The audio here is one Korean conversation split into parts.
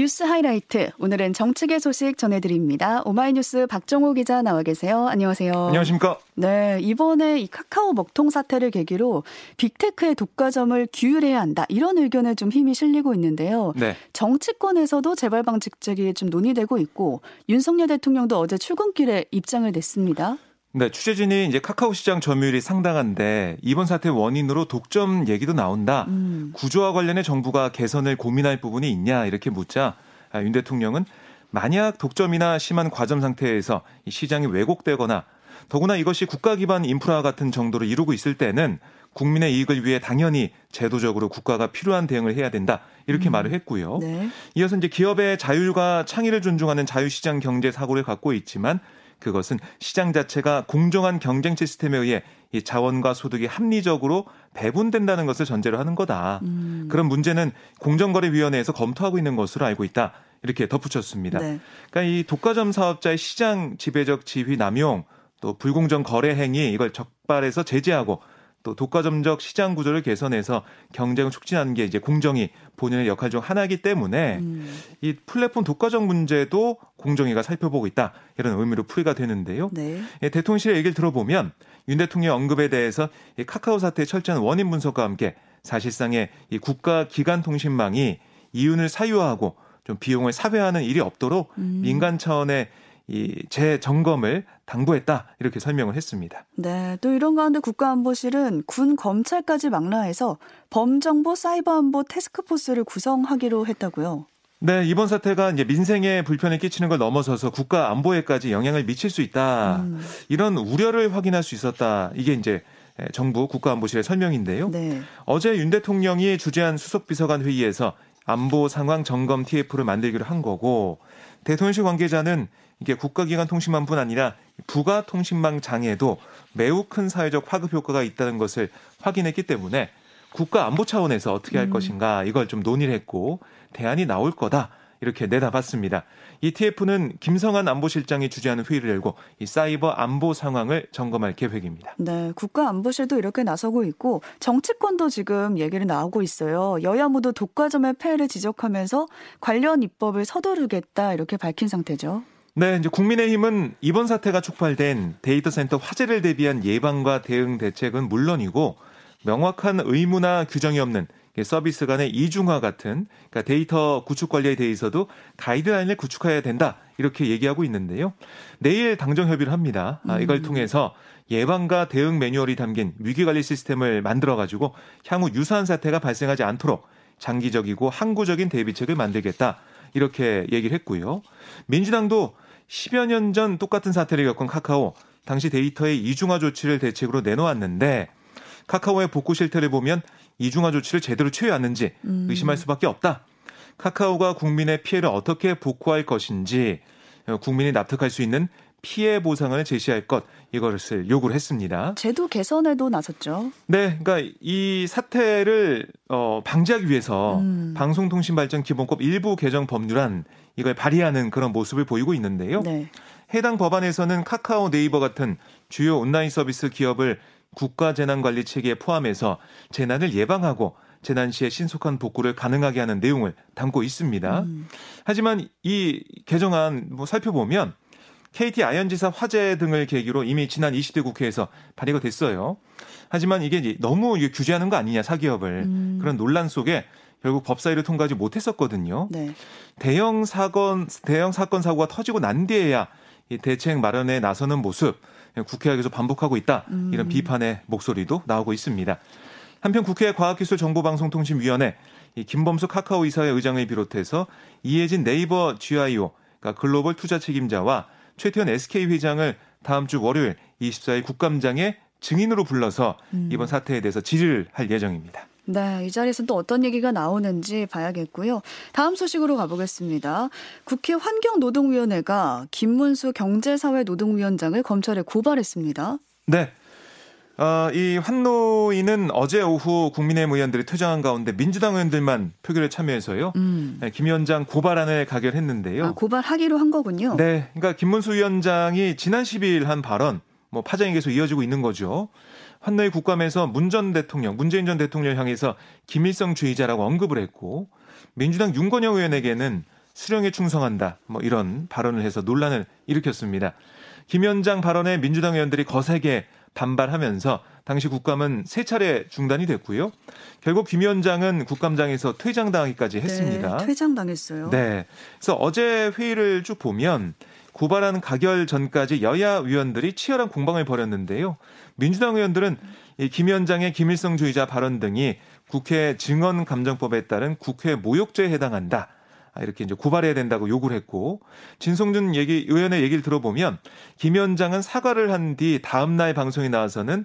뉴스 하이라이트. 오늘은 정치계 소식 전해드립니다. 오마이뉴스 박정호 기자 나와 계세요. 안녕하세요. 안녕하십니까. 네, 이번에 이 카카오 먹통 사태를 계기로 빅테크의 독과점을 규율해야 한다. 이런 의견에 좀 힘이 실리고 있는데요. 네. 정치권에서도 재발 방직책이 좀 논의되고 있고 윤석열 대통령도 어제 출근길에 입장을 냈습니다. 네, 취재진이 이제 카카오 시장 점유율이 상당한데 이번 사태 원인으로 독점 얘기도 나온다. 음. 구조와 관련해 정부가 개선을 고민할 부분이 있냐 이렇게 묻자 아, 윤 대통령은 만약 독점이나 심한 과점 상태에서 시장이 왜곡되거나 더구나 이것이 국가 기반 인프라 같은 정도로 이루고 있을 때는 국민의 이익을 위해 당연히 제도적으로 국가가 필요한 대응을 해야 된다. 이렇게 음. 말을 했고요. 네. 이어서 이제 기업의 자율과 창의를 존중하는 자유시장 경제 사고를 갖고 있지만 그것은 시장 자체가 공정한 경쟁 시스템에 의해 이 자원과 소득이 합리적으로 배분된다는 것을 전제로 하는 거다. 음. 그런 문제는 공정거래위원회에서 검토하고 있는 것으로 알고 있다. 이렇게 덧붙였습니다. 네. 그러니까 이 독과점 사업자의 시장 지배적 지위 남용 또 불공정 거래 행위 이걸 적발해서 제재하고 또 독과점적 시장 구조를 개선해서 경쟁을 촉진하는 게 이제 공정위 본연의 역할 중 하나이기 때문에 음. 이 플랫폼 독과점 문제도 공정위가 살펴보고 있다 이런 의미로 풀이가 되는데요. 네. 예, 대통령실의 얘기를 들어보면 윤 대통령 언급에 대해서 이 카카오 사태의 철저한 원인 분석과 함께 사실상의 이 국가 기관 통신망이 이윤을 사유화하고 좀 비용을 사회하는 일이 없도록 음. 민간 차원의 이 재점검을 당부했다 이렇게 설명을 했습니다. 네, 또 이런 가운데 국가안보실은 군 검찰까지 망라해서 범정보 사이버안보 테스크포스를 구성하기로 했다고요. 네, 이번 사태가 이제 민생에 불편을 끼치는 걸 넘어서서 국가 안보에까지 영향을 미칠 수 있다. 음. 이런 우려를 확인할 수 있었다. 이게 이제 정부 국가안보실의 설명인데요. 네. 어제 윤 대통령이 주재한 수석비서관 회의에서 안보 상황 점검 TF를 만들기로 한 거고 대통령실 관계자는 이게 국가기관 통신망뿐 아니라 부가 통신망 장애도 매우 큰 사회적 화급 효과가 있다는 것을 확인했기 때문에 국가 안보 차원에서 어떻게 할 음. 것인가 이걸 좀 논의를 했고 대안이 나올 거다. 이렇게 내다봤습니다. 이 TF는 김성한 안보실장이 주재하는 회의를 열고 이 사이버 안보 상황을 점검할 계획입니다. 네, 국가 안보실도 이렇게 나서고 있고 정치권도 지금 얘기를 나오고 있어요. 여야 모두 독과점의 폐해를 지적하면서 관련 입법을 서두르겠다 이렇게 밝힌 상태죠. 네, 이제 국민의힘은 이번 사태가 촉발된 데이터 센터 화재를 대비한 예방과 대응 대책은 물론이고 명확한 의무나 규정이 없는 서비스 간의 이중화 같은 그러니까 데이터 구축 관리에 대해서도 가이드라인을 구축해야 된다 이렇게 얘기하고 있는데요. 내일 당정 협의를 합니다. 아, 이걸 음. 통해서 예방과 대응 매뉴얼이 담긴 위기 관리 시스템을 만들어 가지고 향후 유사한 사태가 발생하지 않도록 장기적이고 항구적인 대비책을 만들겠다 이렇게 얘기를 했고요. 민주당도 10여 년 전 똑같은 사태를 겪은 카카오 당시 데이터의 이중화 조치를 대책으로 내놓았는데 카카오의 복구 실태를 보면 이중화 조치를 제대로 취해왔는지 음. 의심할 수밖에 없다. 카카오가 국민의 피해를 어떻게 복구할 것인지 국민이 납득할 수 있는 피해 보상을 제시할 것 이것을 요구를 했습니다. 제도 개선에도 나섰죠. 네, 그러니까 이 사태를 어, 방지하기 위해서 음. 방송통신발전기본법 일부 개정 법률안 이걸 발의하는 그런 모습을 보이고 있는데요. 네. 해당 법안에서는 카카오 네이버 같은 주요 온라인 서비스 기업을 국가 재난 관리 체계에 포함해서 재난을 예방하고 재난 시에 신속한 복구를 가능하게 하는 내용을 담고 있습니다. 음. 하지만 이 개정안 뭐 살펴보면 KT 아현지사 화재 등을 계기로 이미 지난 20대 국회에서 발의가 됐어요. 하지만 이게 너무 규제하는 거 아니냐 사기업을 음. 그런 논란 속에 결국 법사위를 통과하지 못했었거든요. 네. 대형 사건 대형 사건 사고가 터지고 난 뒤에야 이 대책 마련에 나서는 모습 국회가 계속 반복하고 있다 음. 이런 비판의 목소리도 나오고 있습니다. 한편 국회 과학기술정보방송통신위원회 이 김범수 카카오 이사회 의장을 비롯해서 이혜진 네이버 GIO 그러니까 글로벌 투자 책임자와 최태현 SK 회장을 다음 주 월요일 24일 국감장에 증인으로 불러서 음. 이번 사태에 대해서 질의를 할 예정입니다. 네, 이 자리에서 또 어떤 얘기가 나오는지 봐야겠고요. 다음 소식으로 가보겠습니다. 국회 환경노동위원회가 김문수 경제사회노동위원장을 검찰에 고발했습니다. 네. 어, 이 환노위는 어제 오후 국민의힘 의원들이 퇴장한 가운데 민주당 의원들만 표결에 참여해서요. 음. 네, 김 위원장 고발안을 가결했는데요. 아, 고발하기로 한 거군요. 네. 그러니까 김문수 위원장이 지난 10일 한 발언 뭐 파장이 계속 이어지고 있는 거죠. 환노위 국감에서 문 전 대통령, 문재인 전 대통령을 향해서 김일성 주의자라고 언급을 했고 민주당 윤건영 의원에게는 수령에 충성한다. 뭐 이런 발언을 해서 논란을 일으켰습니다. 김 위원장 발언에 민주당 의원들이 거세게 반발하면서 당시 국감은 세 차례 중단이 됐고요. 결국 김 위원장은 국감장에서 퇴장당하기까지 네, 했습니다. 네, 퇴장당했어요. 네. 그래서 어제 회의를 쭉 보면 고발한 가결 전까지 여야 위원들이 치열한 공방을 벌였는데요. 민주당 의원들은 김 위원장의 김일성주의자 발언 등이 국회 증언 감정법에 따른 국회 모욕죄에 해당한다. 아, 이렇게 이제 고발해야 된다고 요구를 했고 진성준 얘기 의원의 얘기를 들어보면 김 위원장은 사과를 한 뒤 다음 날 방송에 나와서는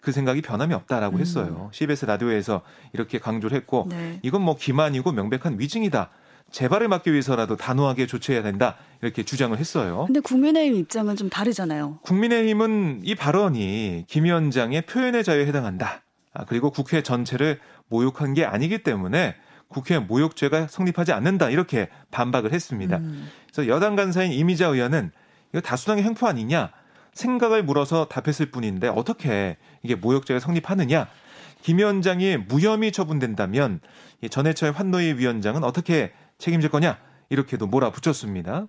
그 생각이 변함이 없다라고 음. 했어요. CBS 라디오에서 이렇게 강조를 했고 네. 이건 뭐 기만이고 명백한 위증이다. 재발을 막기 위해서라도 단호하게 조치해야 된다 이렇게 주장을 했어요. 근데 국민의힘 입장은 좀 다르잖아요. 국민의힘은 이 발언이 김 위원장의 표현의 자유에 해당한다. 아, 그리고 국회 전체를 모욕한 게 아니기 때문에 국회 모욕죄가 성립하지 않는다 이렇게 반박을 했습니다. 음. 그래서 여당 간사인 이미자 의원은 이거 다수당의 횡포 아니냐 생각을 물어서 답했을 뿐인데 어떻게 이게 모욕죄가 성립하느냐 김 위원장이 무혐의 처분된다면 전해철 환노위 위원장은 어떻게 책임질 거냐 이렇게도 몰아붙였습니다.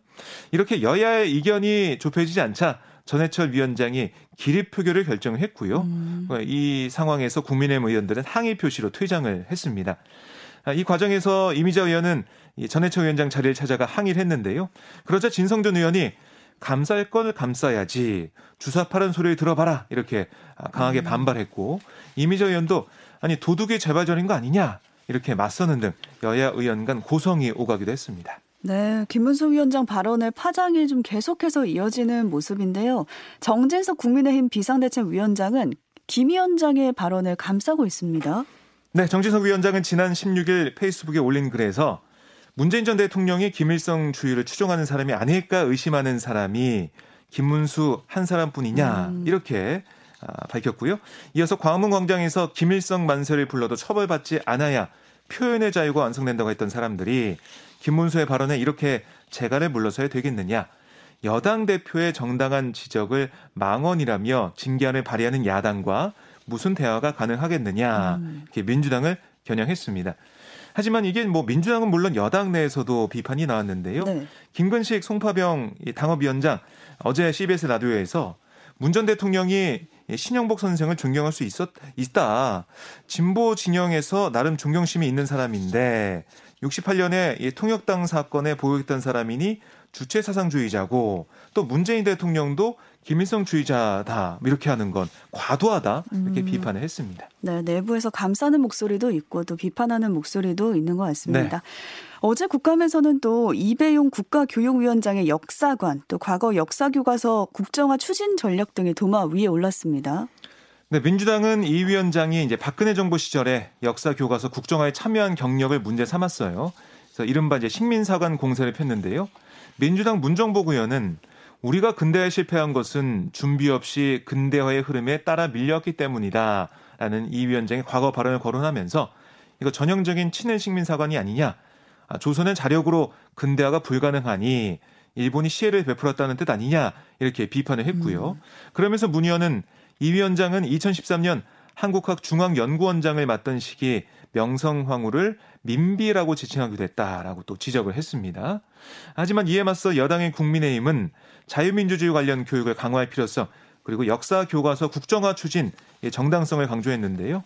이렇게 여야의 이견이 좁혀지지 않자 전해철 위원장이 기립 표결을 결정을 했고요. 음. 이 상황에서 국민의힘 의원들은 항의 표시로 퇴장을 했습니다. 이 과정에서 이미자 의원은 전해철 위원장 자리를 찾아가 항의를 했는데요. 그러자 진성준 의원이 감쌀 걸 감싸야지 주사파는 소리를 들어봐라 이렇게 강하게 음. 반발했고 이미자 의원도 아니 도둑이 재발전인 거 아니냐 이렇게 맞서는 등 여야 의원 간 고성이 오가기도 했습니다. 네, 김문수 위원장 발언을 파장이 좀 계속해서 이어지는 모습인데요. 정진석 국민의힘 비상대책위원장은 김 위원장의 발언을 감싸고 있습니다. 네, 정진석 위원장은 지난 16일 페이스북에 올린 글에서 문재인 전 대통령이 김일성 주의를 추종하는 사람이 아닐까 의심하는 사람이 김문수 한 사람뿐이냐 음. 이렇게 아, 밝혔고요. 이어서 광화문 광장에서 김일성 만세를 불러도 처벌받지 않아야 표현의 자유가 완성된다고 했던 사람들이 김문수의 발언에 이렇게 재갈을 물러서야 되겠느냐. 여당 대표의 정당한 지적을 망언이라며 징계안을 발의하는 야당과 무슨 대화가 가능하겠느냐. 음. 이렇게 민주당을 겨냥했습니다. 하지만 이게 뭐 민주당은 물론 여당 내에서도 비판이 나왔는데요. 네. 김근식 송파병 당협위원장 어제 CBS 라디오에서 문 전 대통령이 신영복 선생을 존경할 수 있었 있다. 진보 진영에서 나름 존경심이 있는 사람인데 68년에 이 통역당 사건에 보유했던 사람이니 주체 사상주의자고 또 문재인 대통령도 김일성 주의자다 이렇게 하는 건 과도하다 이렇게 음. 비판을 했습니다. 네, 내부에서 감싸는 목소리도 있고 또 비판하는 목소리도 있는 것 같습니다. 네. 어제 국감에서는 또 이배용 국가교육위원장의 역사관, 또 과거 역사 교과서 국정화 추진 전략 등이 도마 위에 올랐습니다. 네, 민주당은 이 위원장이 이제 박근혜 정부 시절에 역사 교과서 국정화에 참여한 경력을 문제 삼았어요. 그래서 이른바 이제 식민사관 공세를 폈는데요. 민주당 문정복 의원은 우리가 근대화에 실패한 것은 준비 없이 근대화의 흐름에 따라 밀렸기 때문이다. 라는 이 위원장의 과거 발언을 거론하면서 이거 전형적인 친일 식민사관이 아니냐. 아, 조선은 자력으로 근대화가 불가능하니 일본이 시혜를 베풀었다는 뜻 아니냐. 이렇게 비판을 했고요. 음. 그러면서 문 의원은 이 위원장은 2013년 한국학 중앙연구원장을 맡던 시기 명성황후를 민비라고 지칭하기도 했다라고 또 지적을 했습니다. 하지만 이에 맞서 여당의 국민의힘은 자유민주주의 관련 교육을 강화할 필요성 그리고 역사 교과서 국정화 추진 정당성을 강조했는데요.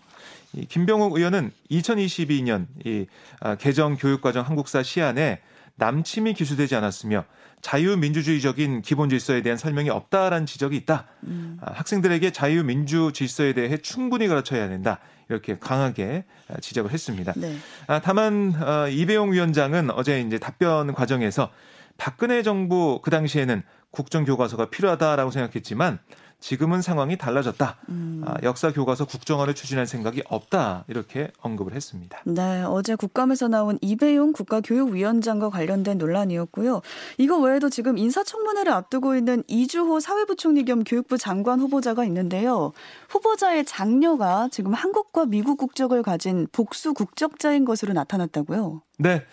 이 김병욱 의원은 2022년 이 아, 개정 교육과정 한국사 시안에 남침이 기수되지 않았으며 자유민주주의적인 기본 질서에 대한 설명이 없다라는 지적이 있다. 음. 아, 학생들에게 자유민주 질서에 대해 충분히 가르쳐야 된다. 이렇게 강하게 아, 지적을 했습니다. 네. 아, 다만 어, 이배용 위원장은 어제 이제 답변 과정에서 박근혜 정부 그 당시에는 국정교과서가 필요하다라고 생각했지만 지금은 상황이 달라졌다. 음. 아, 역사 교과서 국정화를 추진할 생각이 없다. 이렇게 언급을 했습니다. 네, 어제 국감에서 나온 이배용 국가교육위원장과 관련된 논란이었고요. 이거 외에도 지금 인사청문회를 앞두고 있는 이주호 사회부총리 겸 교육부 장관 후보자가 있는데요. 후보자의 장녀가 지금 한국과 미국 국적을 가진 복수 국적자인 것으로 나타났다고요. 네.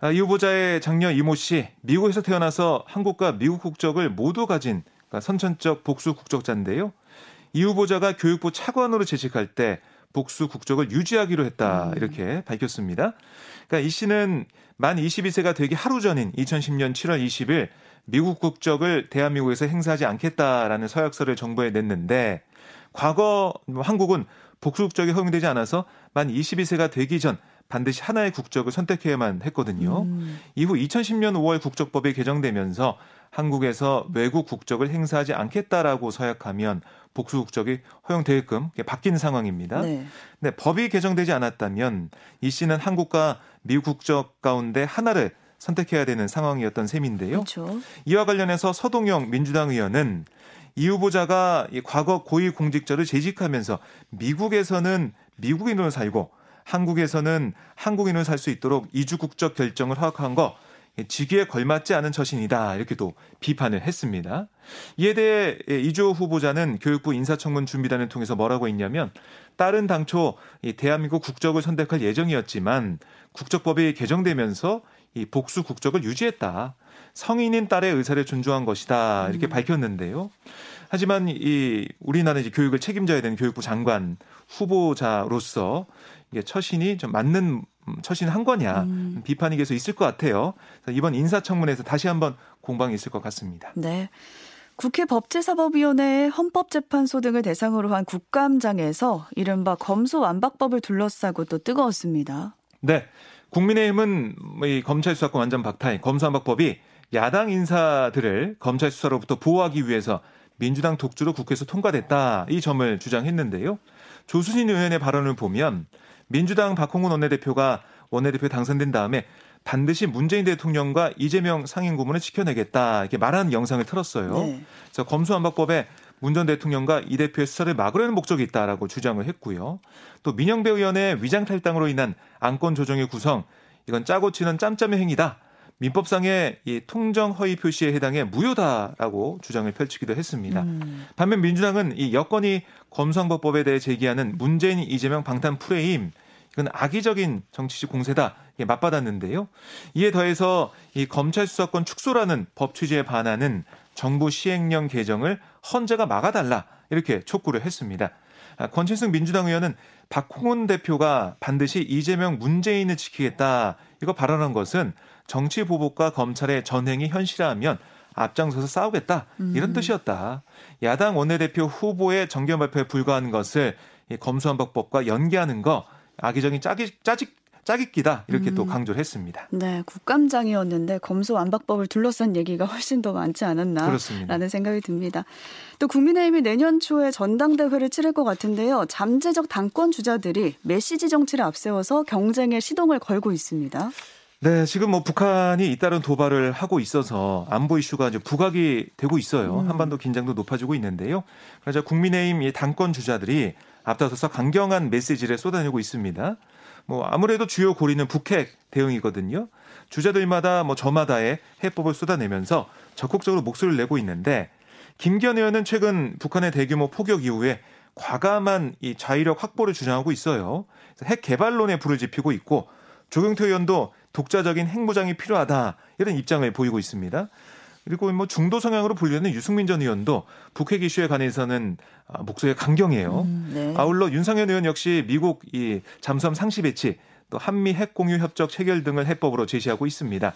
아, 이 후보자의 장녀 이모 씨, 미국에서 태어나서 한국과 미국 국적을 모두 가진 그러니까 선천적 복수 국적자인데요. 이 후보자가 교육부 차관으로 재직할 때 복수 국적을 유지하기로 했다 음. 이렇게 밝혔습니다. 그러니까 이 씨는 만 22세가 되기 하루 전인 2010년 7월 20일 미국 국적을 대한민국에서 행사하지 않겠다라는 서약서를 정부에 냈는데 과거 뭐 한국은 복수 국적이 허용되지 않아서 만 22세가 되기 전 반드시 하나의 국적을 선택해야만 했거든요. 음. 이후 2010년 5월 국적법이 개정되면서 한국에서 외국 국적을 행사하지 않겠다라고 서약하면 복수 국적이 허용되게끔 바뀐 상황입니다. 네. 근데 법이 개정되지 않았다면 이 씨는 한국과 미국 국적 가운데 하나를 선택해야 되는 상황이었던 셈인데요. 그렇죠. 이와 관련해서 서동영 민주당 의원은 이 후보자가 과거 고위 공직자를 재직하면서 미국에서는 미국인으로 살고 한국에서는 한국인으로 살 수 있도록 이주 국적 결정을 허락한 거 직위에 걸맞지 않은 처신이다 이렇게 도 비판을 했습니다. 이에 대해 이주 후보자는 교육부 인사청문 준비단을 통해서 뭐라고 했냐면 딸은 당초 대한민국 국적을 선택할 예정이었지만 국적법이 개정되면서 이 복수 국적을 유지했다. 성인인 딸의 의사를 존중한 것이다. 이렇게 음. 밝혔는데요. 하지만 이 우리나라 이제 교육을 책임져야 되는 교육부 장관 후보자로서 이게 처신이 좀 맞는 처신 한 거냐 음. 비판이 계속 있을 것 같아요. 이번 인사청문회에서 다시 한번 공방이 있을 것 같습니다. 네. 국회 법제사법위원회 헌법재판소 등을 대상으로 한 국감장에서 이른바 검수완박법을 둘러싸고 또 뜨거웠습니다. 네. 국민의힘은 이 검찰 수사권 완전 박탈, 검수완박법이 야당 인사들을 검찰 수사로부터 보호하기 위해서 민주당 독주로 국회에서 통과됐다 이 점을 주장했는데요. 조수진 의원의 발언을 보면 민주당 박홍근 원내대표가 원내대표 당선된 다음에 반드시 문재인 대통령과 이재명 상임고문을 지켜내겠다 이렇게 말하는 영상을 틀었어요. 네. 그래서 검수완박법에 문 전 대통령과 이 대표의 수사를 막으려는 목적이 있다라고 주장을 했고요. 또 민영배 의원의 위장 탈당으로 인한 안건 조정의 구성 이건 짜고 치는 짬짬의 행위다. 민법상의 이 통정 허위 표시에 해당해 무효다라고 주장을 펼치기도 했습니다. 음. 반면 민주당은 이 여건이 검수완박법에 대해 제기하는 문재인 이재명 방탄 프레임 이건 악의적인 정치적 공세다 예, 맞받았는데요. 이에 더해서 이 검찰 수사권 축소라는 법 취지에 반하는 정부 시행령 개정을 헌재가 막아달라 이렇게 촉구를 했습니다. 아, 권칠승 민주당 의원은 박홍원 대표가 반드시 이재명 문재인을 지키겠다 이거 발언한 것은 정치 보복과 검찰의 전행이 현실화하면 앞장서서 싸우겠다 이런 음. 뜻이었다. 야당 원내대표 후보의 정견 발표에 불과한 것을 검수완박법과 연계하는 거 악의적인 짜기, 짜직 짜깁기다 이렇게 음. 또 강조를 했습니다. 네, 국감장이었는데 검수 완박법을 둘러싼 얘기가 훨씬 더 많지 않았나라는 그렇습니다. 생각이 듭니다. 또 국민의힘이 내년 초에 전당대회를 치를 것 같은데요. 잠재적 당권 주자들이 메시지 정치를 앞세워서 경쟁에 시동을 걸고 있습니다. 네, 지금 뭐 북한이 잇따른 도발을 하고 있어서 안보 이슈가 이제 부각이 되고 있어요. 음. 한반도 긴장도 높아지고 있는데요. 그래서 국민의힘 당권 주자들이 앞다퉈서 강경한 메시지를 쏟아내고 있습니다. 뭐 아무래도 주요 고리는 북핵 대응이거든요. 주자들마다 뭐 저마다의 해법을 쏟아내면서 적극적으로 목소리를 내고 있는데 김기현 의원은 최근 북한의 대규모 포격 이후에 과감한 이 자위력 확보를 주장하고 있어요. 핵 개발론에 불을 지피고 있고 조경태 의원도 독자적인 핵무장이 필요하다 이런 입장을 보이고 있습니다. 그리고 뭐 중도 성향으로 분류되는 유승민 전 의원도 북핵 이슈에 관해서는 아, 목소리가 강경해요. 음, 네. 아울러 윤상현 의원 역시 미국 이 잠수함 상시 배치 또 한미 핵 공유 협적 체결 등을 해법으로 제시하고 있습니다.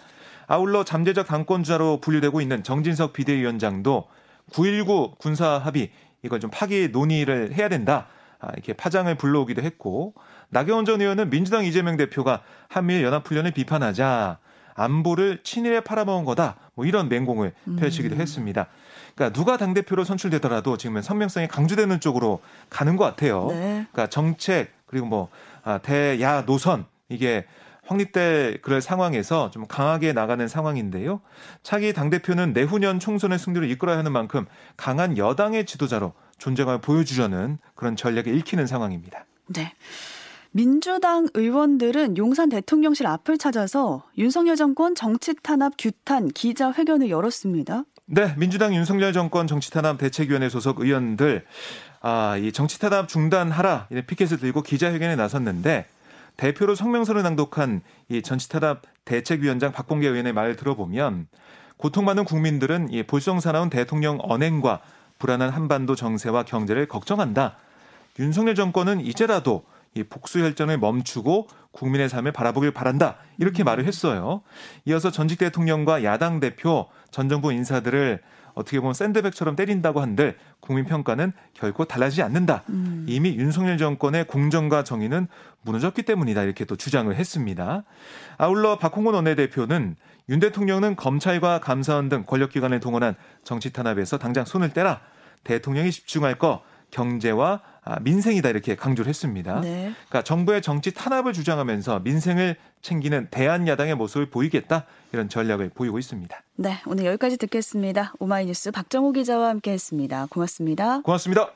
아울러 잠재적 당권자로 분류되고 있는 정진석 비대위원장도 9.19 군사 합의 이걸 좀 파기 논의를 해야 된다. 아, 이렇게 파장을 불러오기도 했고 나경원 전 의원은 민주당 이재명 대표가 한미일 연합훈련을 비판하자 안보를 친일에 팔아먹은 거다. 뭐 이런 맹공을 펼치기도 음. 했습니다. 그러니까 누가 당 대표로 선출되더라도 지금은 선명성이 강조되는 쪽으로 가는 것 같아요. 네. 그러니까 정책 그리고 뭐 아, 대야 노선 이게 확립될 그럴 상황에서 좀 강하게 나가는 상황인데요. 차기 당 대표는 내후년 총선의 승리를 이끌어야 하는 만큼 강한 여당의 지도자로 존재감을 보여주려는 그런 전략에 읽히는 상황입니다. 네. 민주당 의원들은 용산 대통령실 앞을 찾아서 윤석열 정권 정치 탄압 규탄 기자회견을 열었습니다. 네, 민주당 윤석열 정권 정치 탄압 대책위원회 소속 의원들 아, 이 정치 탄압 중단하라 이런 피켓을 들고 기자회견에 나섰는데 대표로 성명서를 낭독한 이 정치 탄압 대책위원장 박봉계 의원의 말을 들어보면 고통받는 국민들은 이 볼썽사나운 대통령 언행과 불안한 한반도 정세와 경제를 걱정한다. 윤석열 정권은 이제라도 이 복수 혈전을 멈추고 국민의 삶을 바라보길 바란다. 이렇게 말을 했어요. 이어서 전직 대통령과 야당 대표, 전 정부 인사들을 어떻게 보면 샌드백처럼 때린다고 한들 국민 평가는 결코 달라지지 않는다. 음. 이미 윤석열 정권의 공정과 정의는 무너졌기 때문이다. 이렇게 또 주장을 했습니다. 아울러 박홍근 원내대표는 윤 대통령은 검찰과 감사원 등 권력기관을 동원한 정치 탄압에서 당장 손을 떼라. 대통령이 집중할 거 경제와 아, 민생이다 이렇게 강조를 했습니다. 네. 그러니까 정부의 정치 탄압을 주장하면서 민생을 챙기는 대한 야당의 모습을 보이겠다 이런 전략을 보이고 있습니다. 네, 오늘 여기까지 듣겠습니다. 오마이뉴스 박정호 기자와 함께했습니다. 고맙습니다. 고맙습니다.